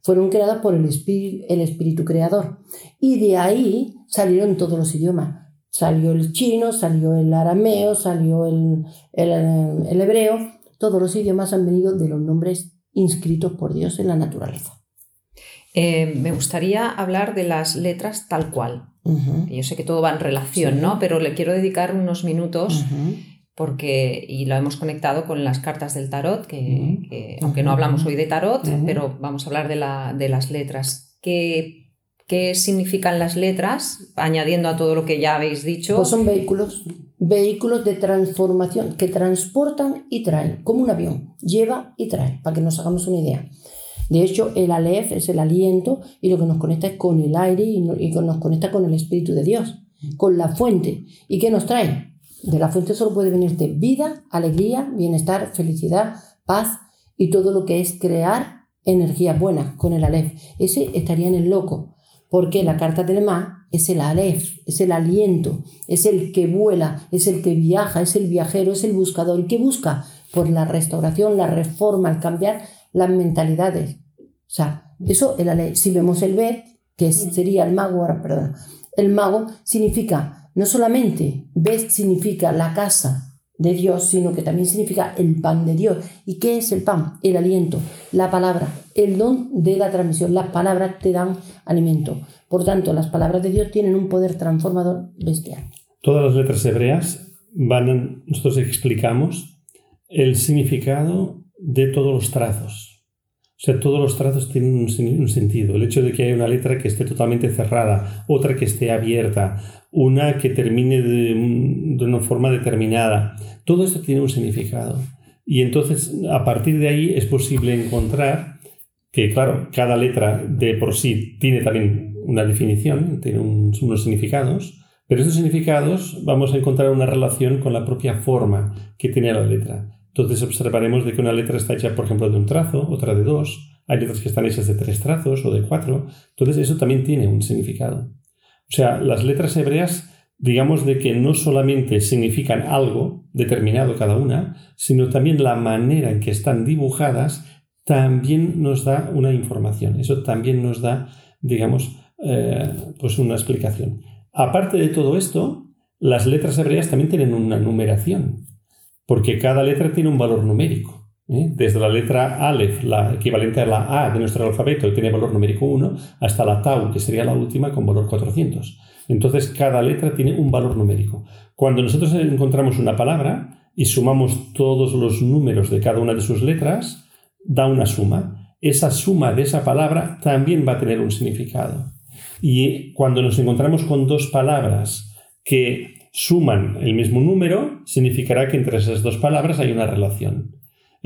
fueron creadas por el el espíritu creador. Y de ahí salieron todos los idiomas. Salió el chino, salió el arameo, salió el, el, hebreo. Todos los idiomas han venido de los nombres inscritos por Dios en la naturaleza. Eh, me gustaría hablar de las letras tal cual. Yo sé que todo va en relación, ¿no? Pero le quiero dedicar unos minutos porque, y lo hemos conectado con las cartas del tarot, que, aunque no hablamos hoy de tarot, pero vamos a hablar de, la, de las letras. ¿Qué, ¿Qué significan las letras? Añadiendo a todo lo que ya habéis dicho. Pues son vehículos, vehículos de transformación que transportan y traen, como un avión, lleva y trae, para que nos hagamos una idea. De hecho, el Aleph es el aliento y lo que nos conecta es con el aire y, nos conecta con el Espíritu de Dios, con la fuente. ¿Y qué nos trae? De la fuente solo puede venirte vida, alegría, bienestar, felicidad, paz y todo lo que es crear energía buena con el Aleph. Ese estaría en el loco, porque la carta del Ma es el Aleph, es el aliento, es el que vuela, es el que viaja, es el viajero, es el buscador. ¿Y qué busca? Por la restauración, la reforma, el cambiar las mentalidades. O sea, eso el Aleph. Si vemos el Bet, que sería el mago, perdón, el mago significa no solamente Bet significa la casa de Dios, sino que también significa el pan de Dios. ¿Y qué es el pan? El aliento, la palabra, el don de la transmisión. Las palabras te dan alimento. Por tanto, las palabras de Dios tienen un poder transformador bestial. Todas las letras hebreas van, nosotros explicamos el significado de todos los trazos. O sea, todos los trazos tienen un, sentido. El hecho de que haya una letra que esté totalmente cerrada, otra que esté abierta, una que termine de, una forma determinada, todo esto tiene un significado. Y entonces, a partir de ahí es posible encontrar que, claro, cada letra de por sí tiene también una definición, tiene unos significados, pero estos significados vamos a encontrar una relación con la propia forma que tiene la letra. Entonces observaremos de que una letra está hecha, por ejemplo, de un trazo, otra de dos. Hay letras que están hechas de tres trazos o de cuatro. Entonces eso también tiene un significado. O sea, las letras hebreas, digamos de que no solamente significan algo determinado cada una, sino también la manera en que están dibujadas también nos da una información. Eso también nos da, digamos, eh, pues una explicación. Aparte de todo esto, las letras hebreas también tienen una numeración porque cada letra tiene un valor numérico. ¿Eh? Desde la letra Aleph, la equivalente a la A de nuestro alfabeto, que tiene valor numérico 1, hasta la Tau, que sería la última, con valor 400. Entonces, cada letra tiene un valor numérico. Cuando nosotros encontramos una palabra y sumamos todos los números de cada una de sus letras, da una suma. Esa suma de esa palabra también va a tener un significado. Y cuando nos encontramos con dos palabras que suman el mismo número, significará que entre esas dos palabras hay una relación.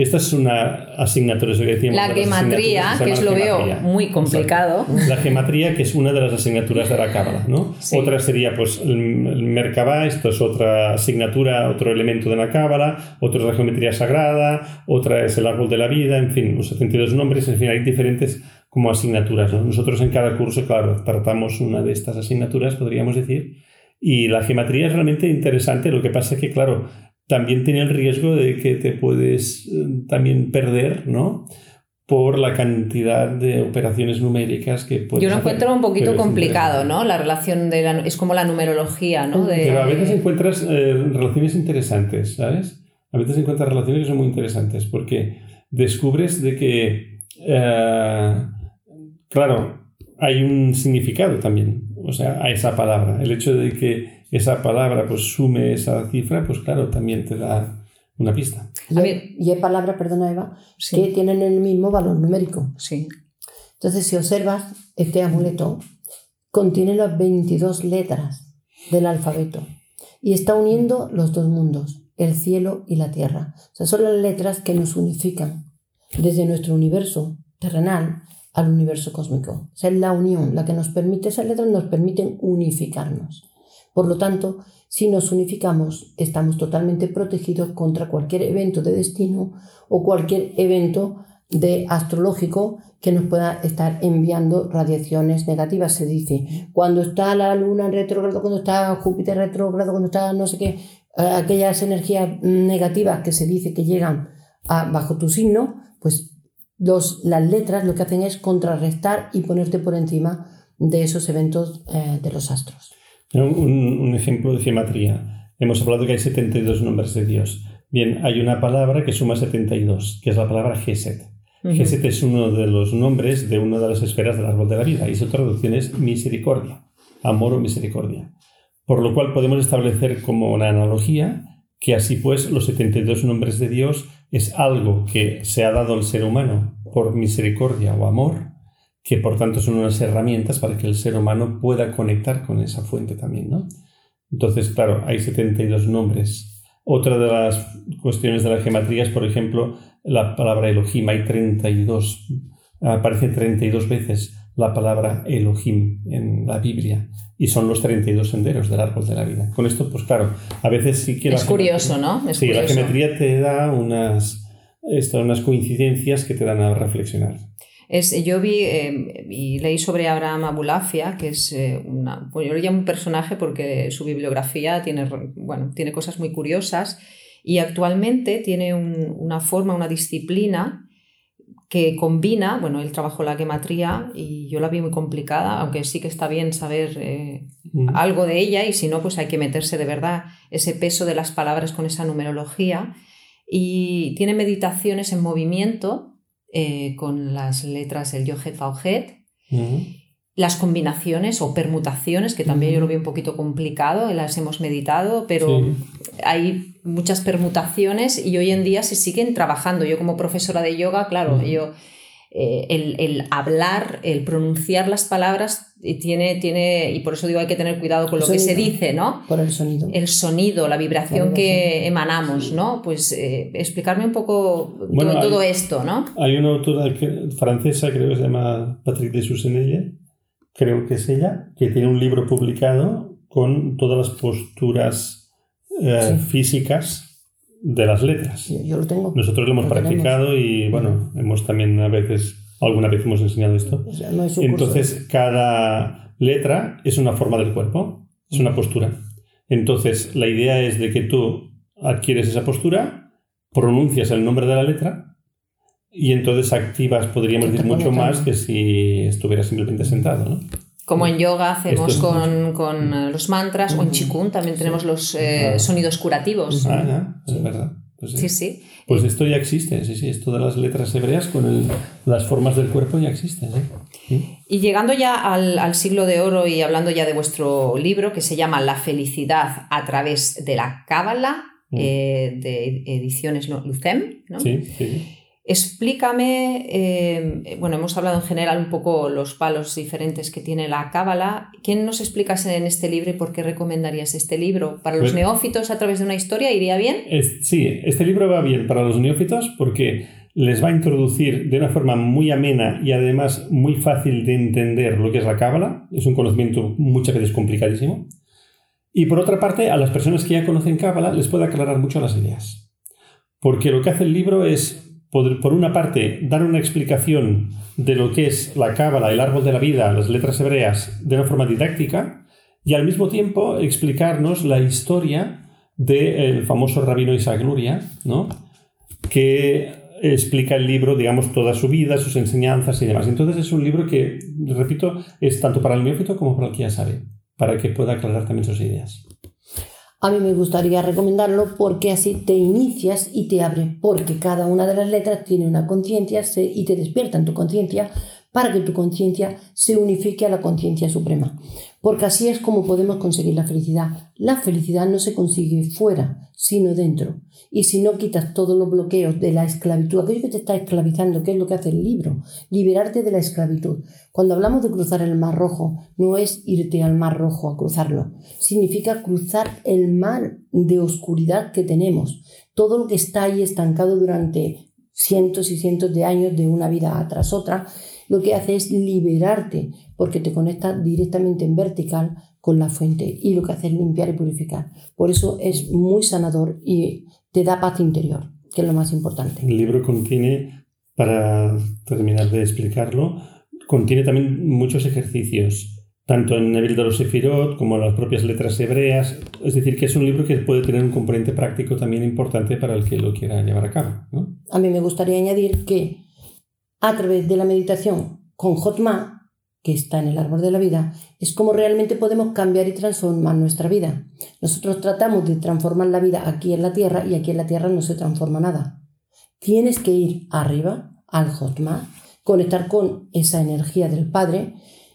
Esta es una asignatura que decíamos. La gematría, que, es lo veo muy complicado. La gematría, que es una de las asignaturas de la cábala, ¿no? Otra sería, pues, el, Merkabah, esto es otra asignatura, otro elemento de la cábala, otra es la geometría sagrada, otra es el árbol de la vida, en fin, los 72 nombres, en fin, hay diferentes como asignaturas, Nosotros en cada curso, claro, tratamos una de estas asignaturas, podríamos decir, y la geometría es realmente interesante, lo que pasa es que, claro, también tiene el riesgo de que te puedes eh, también perder, ¿no? por la cantidad de operaciones numéricas que puedes Yo lo encuentro un poquito complicado, ¿no? La relación de la, es como la numerología, ¿no? Pero a veces encuentras eh, relaciones interesantes, ¿sabes? A veces encuentras relaciones que son muy interesantes porque descubres de que, eh, claro, hay un significado también o sea, a esa palabra. El hecho de que esa palabra pues sume esa cifra, pues claro, también te da una pista. Y hay, y hay palabras, perdona Eva, que tienen el mismo valor numérico. Sí. Entonces, si observas, este amuleto contiene las 22 letras del alfabeto y está uniendo los dos mundos, el cielo y la tierra. O sea, son las letras que nos unifican desde nuestro universo terrenal al universo cósmico. O sea, es la unión, la que nos permite, esas letras nos permiten unificarnos. Por lo tanto, si nos unificamos, estamos totalmente protegidos contra cualquier evento de destino o cualquier evento de astrológico que nos pueda estar enviando radiaciones negativas. Se dice, cuando está la luna en retrógrado, cuando está Júpiter retrógrado, cuando está no sé qué, eh, aquellas energías negativas que se dice que llegan bajo tu signo, pues las letras lo que hacen es contrarrestar y ponerte por encima de esos eventos eh, de los astros. Un, un, ejemplo de geometría. Hemos hablado que hay 72 nombres de Dios. Bien, hay una palabra que suma 72, que es la palabra Geset. Geset es uno de los nombres de una de las esferas del árbol de la vida y su traducción es misericordia, amor o misericordia. Por lo cual podemos establecer como una analogía que así pues los 72 nombres de Dios es algo que se ha dado al ser humano por misericordia o amor, que por tanto son unas herramientas para que el ser humano pueda conectar con esa fuente también, ¿no? Entonces, claro, hay 72 nombres. Otra de las cuestiones de la geometría es, por ejemplo, la palabra Elohim. Hay 32, aparece 32 veces la palabra Elohim en la Biblia y son los 32 senderos del árbol de la vida. Con esto, pues claro, a veces sí que... Es curioso, ¿no? sí, la geometría te da unas, esto, unas coincidencias que te dan a reflexionar. Es, yo vi eh, y leí sobre Abraham Abulafia, que es eh, una, pues yo lo llamo un personaje porque su bibliografía tiene, bueno, tiene cosas muy curiosas y actualmente tiene una forma, una disciplina que combina, bueno, él trabajó la gematría y yo la vi muy complicada, aunque sí que está bien saber eh, algo de ella y si no, pues hay que meterse de verdad ese peso de las palabras con esa numerología. Y tiene meditaciones en movimiento eh, con las letras el Yohet Faujet, las combinaciones o permutaciones, que también yo lo vi un poquito complicado, las hemos meditado, pero hay muchas permutaciones y hoy en día se siguen trabajando. Yo como profesora de yoga, claro, yo... Eh, el, hablar, el pronunciar las palabras y tiene, tiene, y por eso digo hay que tener cuidado con lo que se dice, ¿no? Por el sonido. El sonido, la vibración que emanamos, ¿no? Pues eh, explicarme un poco todo, esto, ¿no? Hay una autora francesa, creo que se llama Patrick de Susenelle, creo que es ella, que tiene un libro publicado con todas las posturas eh, físicas de las letras. Yo, lo tengo. Nosotros lo hemos practicado y bueno, hemos también a veces, alguna vez hemos enseñado esto. Entonces, cada letra es una forma del cuerpo, es una postura. Entonces, la idea es de que tú adquieres esa postura, pronuncias el nombre de la letra y entonces activas, podríamos decir, mucho más que si estuvieras simplemente sentado, ¿no? Como en yoga hacemos con, con, eh, los mantras, o en chikun también tenemos los eh, sonidos curativos. Ah, es verdad. Pues sí. sí, Pues esto ya existe, sí, sí, esto de las letras hebreas con las formas del cuerpo ya existe. ¿sí? Y llegando ya al, al, siglo de oro y hablando ya de vuestro libro que se llama La felicidad a través de la Cábala, mm. eh, de ediciones Lucem, ¿no? Sí, sí. Explícame, eh, bueno, hemos hablado en general un poco los palos diferentes que tiene la cábala. ¿Quién nos explicas en este libro y por qué recomendarías este libro? ¿Para los pues neófitos a través de una historia iría bien? sí, este libro va bien para los neófitos porque les va a introducir de una forma muy amena y además muy fácil de entender lo que es la cábala. Es un conocimiento muchas veces complicadísimo. Y por otra parte, a las personas que ya conocen cábala les puede aclarar mucho las ideas. Porque lo que hace el libro es por, una parte, dar una explicación de lo que es la cábala, el árbol de la vida, las letras hebreas, de una forma didáctica, y al mismo tiempo explicarnos la historia del famoso rabino Isaac Luria, ¿no? que explica el libro, digamos, toda su vida, sus enseñanzas y demás. Entonces es un libro que, repito, es tanto para el neófito como para el que ya sabe, para que pueda aclarar también sus ideas. A mí me gustaría recomendarlo porque así te inicias y te abre, porque cada una de las letras tiene una conciencia y te despierta en tu conciencia para que tu conciencia se unifique a la conciencia suprema. Porque así es como podemos conseguir la felicidad. La felicidad no se consigue fuera, sino dentro. Y si no quitas todos los bloqueos de la esclavitud, aquello que te está esclavizando, que es lo que hace el libro, liberarte de la esclavitud. Cuando hablamos de cruzar el Mar Rojo, no es irte al Mar Rojo a cruzarlo, significa cruzar el mar de oscuridad que tenemos, todo lo que está ahí estancado durante cientos y cientos de años de una vida tras otra, lo que hace es liberarte porque te conecta directamente en vertical con la fuente y lo que hace es limpiar y purificar. Por eso es muy sanador y te da paz interior, que es lo más importante. El libro contiene, para terminar de explicarlo, contiene también muchos ejercicios, tanto en el de los Sefirot como en las propias letras hebreas. Es decir, que es un libro que puede tener un componente práctico también importante para el que lo quiera llevar a cabo. A mí me gustaría añadir que a través de la meditación con Jotma, que está en el árbol de la vida, es como realmente podemos cambiar y transformar nuestra vida. Nosotros tratamos de transformar la vida aquí en la tierra y aquí en la tierra no se transforma nada. Tienes que ir arriba, al Jotma, conectar con esa energía del Padre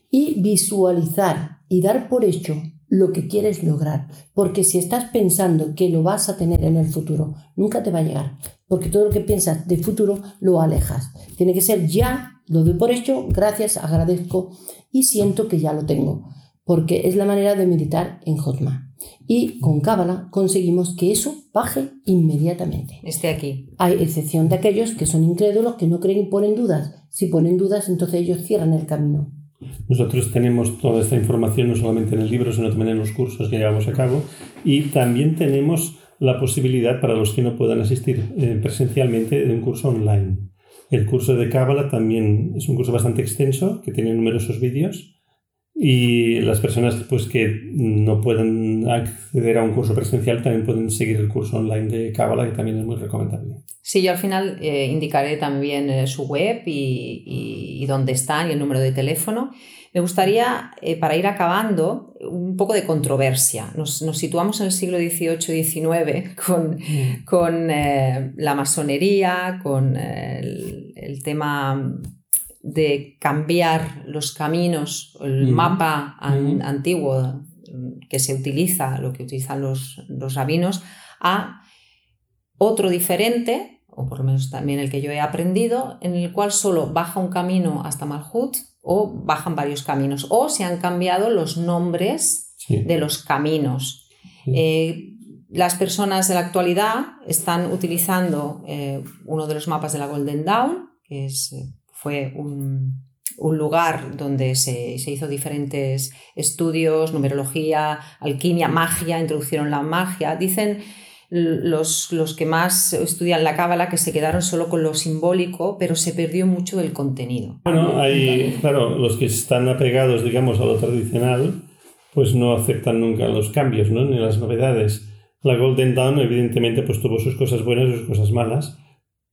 y visualizar y dar por hecho lo que quieres lograr. Porque si estás pensando que lo vas a tener en el futuro, nunca te va a llegar. Porque todo lo que piensas de futuro lo alejas. Tiene que ser ya, lo doy por hecho, gracias, agradezco y siento que ya lo tengo. Porque es la manera de meditar en Jotma. Y con Cábala conseguimos que eso baje inmediatamente. Esté aquí. Hay excepción de aquellos que son incrédulos, que no creen y ponen dudas. Si ponen dudas, entonces ellos cierran el camino. Nosotros tenemos toda esta información no solamente en el libro, sino también en los cursos que llevamos a cabo y también tenemos la posibilidad para los que no puedan asistir eh, presencialmente de un curso online. El curso de Cábala también es un curso bastante extenso que tiene numerosos vídeos y las personas pues, que no pueden acceder a un curso presencial también pueden seguir el curso online de Cábala, que también es muy recomendable. Sí, yo al final eh, indicaré también eh, su web y, y, dónde están y el número de teléfono. Me gustaría, eh, para ir acabando, un poco de controversia. Nos, nos situamos en el siglo XVIII y XIX con, mm. con la masonería, con el, el tema de cambiar los caminos, el mapa antiguo que se utiliza, lo que utilizan los, los rabinos, a otro diferente, o por lo menos también el que yo he aprendido, en el cual solo baja un camino hasta Malhut o bajan varios caminos, o se han cambiado los nombres de los caminos. Eh, las personas de la actualidad están utilizando eh, uno de los mapas de la Golden Dawn, que es eh, fue un, lugar donde se, se, hizo diferentes estudios, numerología, alquimia, magia, introducieron la magia. Dicen los, los que más estudian la cábala que se quedaron solo con lo simbólico, pero se perdió mucho el contenido. Bueno, hay, claro, los que están apegados, digamos, a lo tradicional, pues no aceptan nunca los cambios, ¿no? ni las novedades. La Golden Dawn, evidentemente, pues tuvo sus cosas buenas y sus cosas malas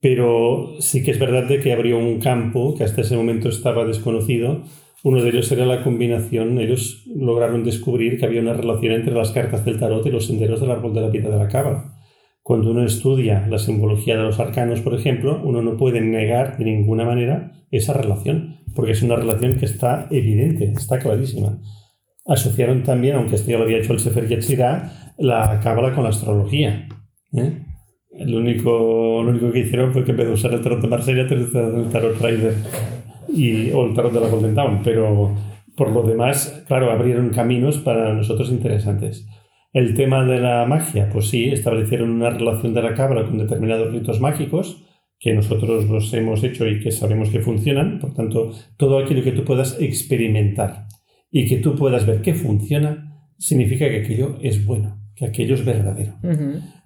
pero sí que es verdad de que abrió un campo que hasta ese momento estaba desconocido. Uno de ellos era la combinación, ellos lograron descubrir que había una relación entre las cartas del tarot y los senderos del árbol de la vida de la cábala. Cuando uno estudia la simbología de los arcanos, por ejemplo, uno no puede negar de ninguna manera esa relación, porque es una relación que está evidente, está clarísima. Asociaron también, aunque esto ya lo había hecho el Sefer Yetzirah, la cábala con la astrología. ¿eh? Lo único, lo único que hicieron fue que en vez de usar el tarot de Marsella, el tarot Rider y, o el tarot de la Golden Dawn. Pero por lo demás, claro, abrieron caminos para nosotros interesantes. El tema de la magia, pues sí, establecieron una relación de la cabra con determinados ritos mágicos que nosotros los hemos hecho y que sabemos que funcionan. Por tanto, todo aquello que tú puedas experimentar y que tú puedas ver que funciona, significa que aquello es bueno, que aquello es verdadero.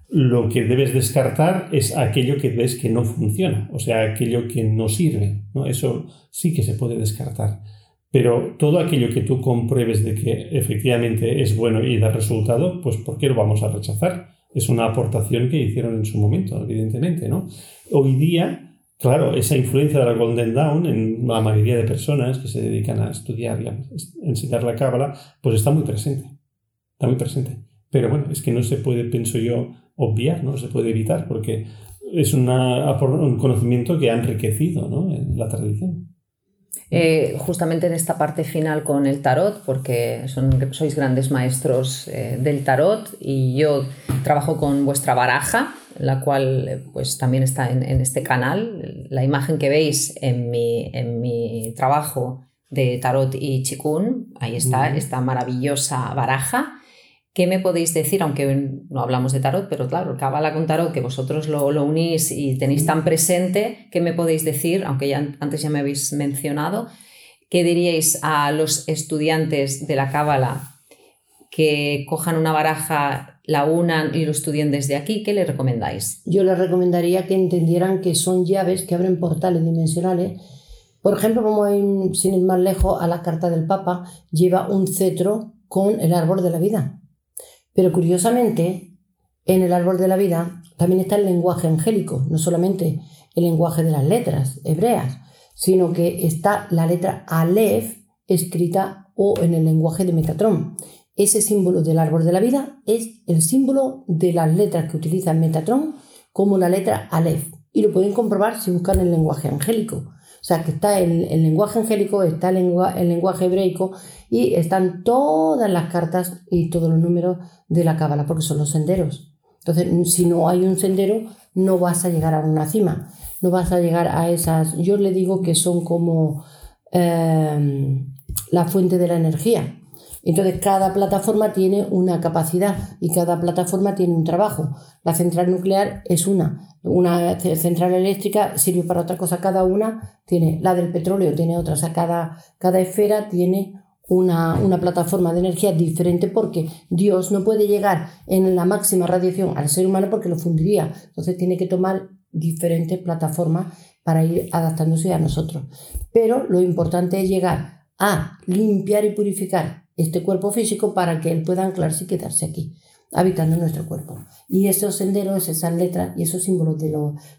Lo que debes descartar es aquello que ves que no funciona, o sea, aquello que no sirve. ¿no? Eso sí que se puede descartar. Pero todo aquello que tú compruebes de que efectivamente es bueno y da resultado, pues ¿por qué lo vamos a rechazar? Es una aportación que hicieron en su momento, evidentemente, ¿no? Hoy día, claro, esa influencia de la Golden Dawn en la mayoría de personas que se dedican a estudiar y a enseñar la cábala, pues está muy presente. Está muy presente. Pero bueno, es que no se puede, pienso yo, obviar, no se puede evitar, porque es una, un conocimiento que ha enriquecido ¿no? en la tradición. Eh, justamente en esta parte final con el tarot, porque son, sois grandes maestros eh, del tarot y yo trabajo con vuestra baraja, la cual eh, pues también está en, en, este canal. La imagen que veis en mi, en mi trabajo de tarot y chikun, ahí está, esta maravillosa baraja ¿Qué me podéis decir? Aunque no hablamos de tarot, pero claro, Kabbalah con tarot, que vosotros lo, unís y tenéis tan presente, ¿qué me podéis decir? Aunque ya antes ya me habéis mencionado, ¿qué diríais a los estudiantes de la Kabbalah que cojan una baraja, la unan y lo estudien desde aquí? ¿Qué les recomendáis? Yo les recomendaría que entendieran que son llaves que abren portales dimensionales. Por ejemplo, como sin ir más lejos, a la carta del Papa lleva un cetro con el árbol de la vida pero curiosamente, en el árbol de la vida también está el lenguaje angélico, no solamente el lenguaje de las letras hebreas, sino que está la letra Aleph escrita o en el lenguaje de Metatron. Ese símbolo del árbol de la vida es el símbolo de las letras que utiliza Metatron como la letra Aleph. Y lo pueden comprobar si buscan el lenguaje angélico. Sea, que está el, el lenguaje angélico, está el, el lenguaje hebraico y están todas las cartas y todos los números de la cábala, porque son los senderos. Entonces, si no hay un sendero, no vas a llegar a una cima, no vas a llegar a esas, yo le digo que son como eh, la fuente de la energía. Entonces, cada plataforma tiene una capacidad y cada plataforma tiene un trabajo. La central nuclear es una, una central eléctrica sirve para otra cosa, cada una tiene, la del petróleo tiene otra, o sea, cada, cada esfera tiene una, una, plataforma de energía diferente porque Dios no puede llegar en la máxima radiación al ser humano porque lo fundiría. Entonces tiene que tomar diferentes plataformas para ir adaptándose a nosotros. Pero lo importante es llegar a limpiar y purificar este cuerpo físico para que él pueda anclarse y quedarse aquí, habitando nuestro cuerpo. Y esos senderos, esas letras y esos símbolos de,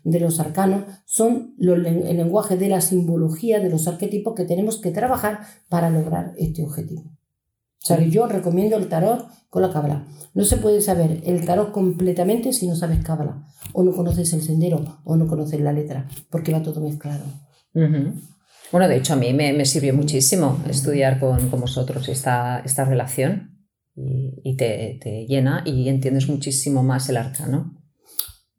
de los arcanos son el lenguaje de la simbología, de los arquetipos que tenemos que trabajar para lograr este objetivo. O sea, yo recomiendo el tarot con la cábala. No se puede saber el tarot completamente si no sabes cábala, o no conoces el sendero, o no conoces la letra, porque va todo mezclado. Bueno, de hecho a mí me, sirvió muchísimo estudiar con, vosotros esta, esta relación y, te, llena y entiendes muchísimo más el arcano.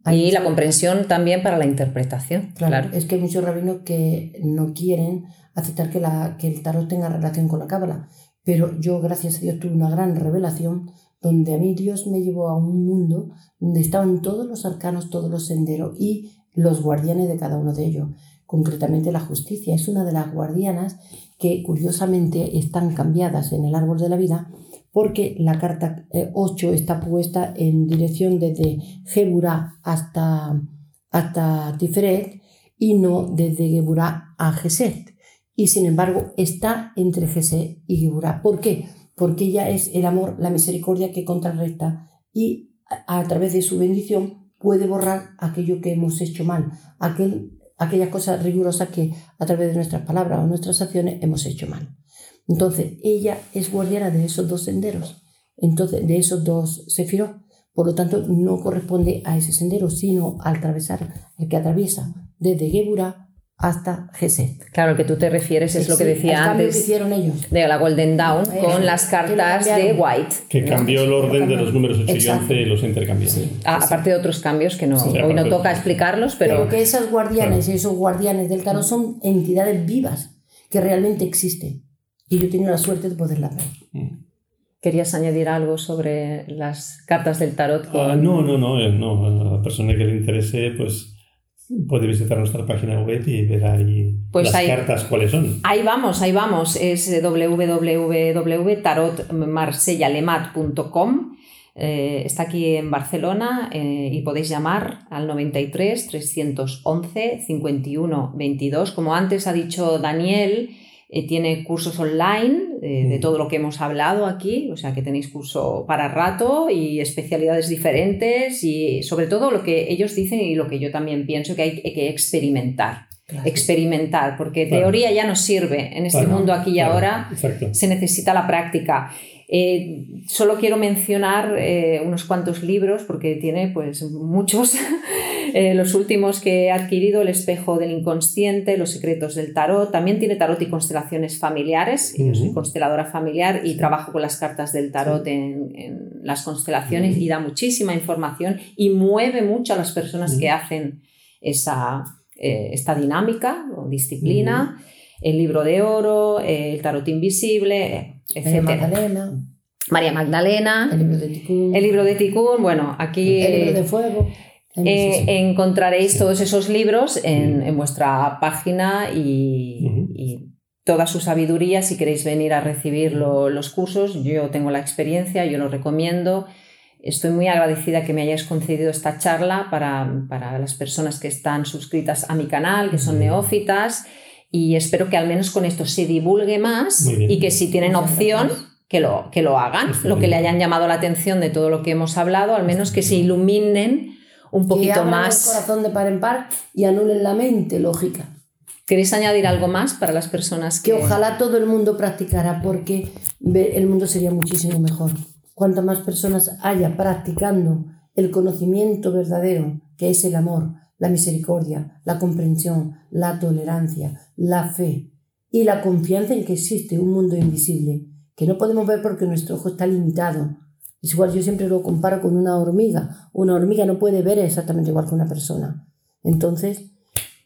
Y la comprensión también para la interpretación. Claro, es que hay muchos rabinos que no quieren aceptar que, la, que el tarot tenga relación con la cábala. Pero yo, gracias a Dios, tuve una gran revelación donde a mí Dios me llevó a un mundo donde estaban todos los arcanos, todos los senderos y los guardianes de cada uno de ellos concretamente la justicia. Es una de las guardianas que curiosamente están cambiadas en el árbol de la vida porque la carta 8 eh, está puesta en dirección desde Geburá hasta, hasta Tiferet y no desde Geburá a Geset. Y sin embargo está entre Geset y Geburá. ¿Por qué? Porque ella es el amor, la misericordia que contrarresta y a, a través de su bendición puede borrar aquello que hemos hecho mal, aquel aquellas cosas rigurosas que a través de nuestras palabras o nuestras acciones hemos hecho mal. Entonces, ella es guardiana de esos dos senderos, entonces de esos dos sefirot. Por lo tanto, no corresponde a ese sendero, sino al atravesar, el que atraviesa desde Gebura hasta Geset. Claro, que tú te refieres es lo que decía antes que hicieron ellos. de la Golden Dawn con las cartas de White. Que cambió el orden de los números 8 y 11 y los intercambió. aparte de otros cambios que no, hoy no toca explicarlos, pero... Pero que esos guardianes y esos guardianes del tarot son entidades vivas que realmente existen. Y yo he tenido la suerte de poderlas ver. Mm. ¿Querías añadir algo sobre las cartas del tarot? Ah, no, no, no, eh, no. A la persona que le interese, pues puede visitar nuestra página web y ver ahí pues las cartas cuáles son. Ahí vamos, ahí vamos. Es www.tarotmarsellalemat.com. Eh, está aquí en Barcelona eh, y podéis llamar al 93 311 51 22. Como antes ha dicho Daniel, eh, tiene cursos online eh, de, todo lo que hemos hablado aquí, o sea que tenéis curso para rato y especialidades diferentes y sobre todo lo que ellos dicen y lo que yo también pienso que hay que experimentar. Experimentar, porque teoría ya no sirve. En este mundo aquí y ahora se necesita la práctica. Eh, solo quiero mencionar eh, unos cuantos libros porque tiene pues muchos. Eh, los últimos que he adquirido, El espejo del inconsciente, Los secretos del tarot. También tiene tarot y constelaciones familiares. Yo soy consteladora familiar y trabajo con las cartas del tarot en, las constelaciones y da muchísima información y mueve mucho a las personas que hacen esa, esta dinámica o disciplina. El libro de oro, el tarot invisible, María Magdalena. María Magdalena. El libro de Tikkun. El libro de Tikkun, bueno, aquí... El libro de fuego. Eh, encontraréis todos esos libros en, vuestra página y, toda su sabiduría si queréis venir a recibir los cursos. Yo tengo la experiencia, yo lo recomiendo. Estoy muy agradecida que me hayáis concedido esta charla para, para las personas que están suscritas a mi canal, que son neófitas y espero que al menos con esto se divulgue más y que si tienen opción que lo, que lo hagan, lo que le hayan llamado la atención de todo lo que hemos hablado, al menos que se iluminen un poquito más. el corazón de par en par y anulen la mente lógica. ¿Queréis añadir algo más para las personas que... Que ojalá todo el mundo practicara porque el mundo sería muchísimo mejor. Cuanto más personas haya practicando el conocimiento verdadero, que es el amor, la misericordia, la comprensión, la tolerancia, la fe y la confianza en que existe un mundo invisible, que no podemos ver porque nuestro ojo está limitado. Es igual, yo siempre lo comparo con una hormiga. Una hormiga no puede ver exactamente igual que una persona. Entonces,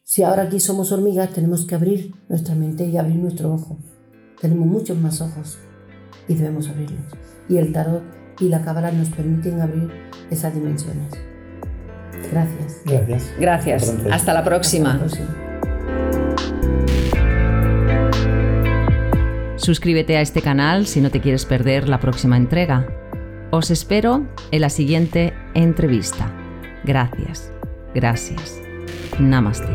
si ahora aquí somos hormigas, tenemos que abrir nuestra mente y abrir nuestro ojo. Tenemos muchos más ojos y debemos abrirlos. Y el tarot y la cábala nos permiten abrir esas dimensiones. Gracias. Gracias. Gracias. Hasta la próxima. Hasta la próxima. Suscríbete a este canal si no te quieres perder la próxima entrega. Os espero en la siguiente entrevista. Gracias. Gracias. Namaste.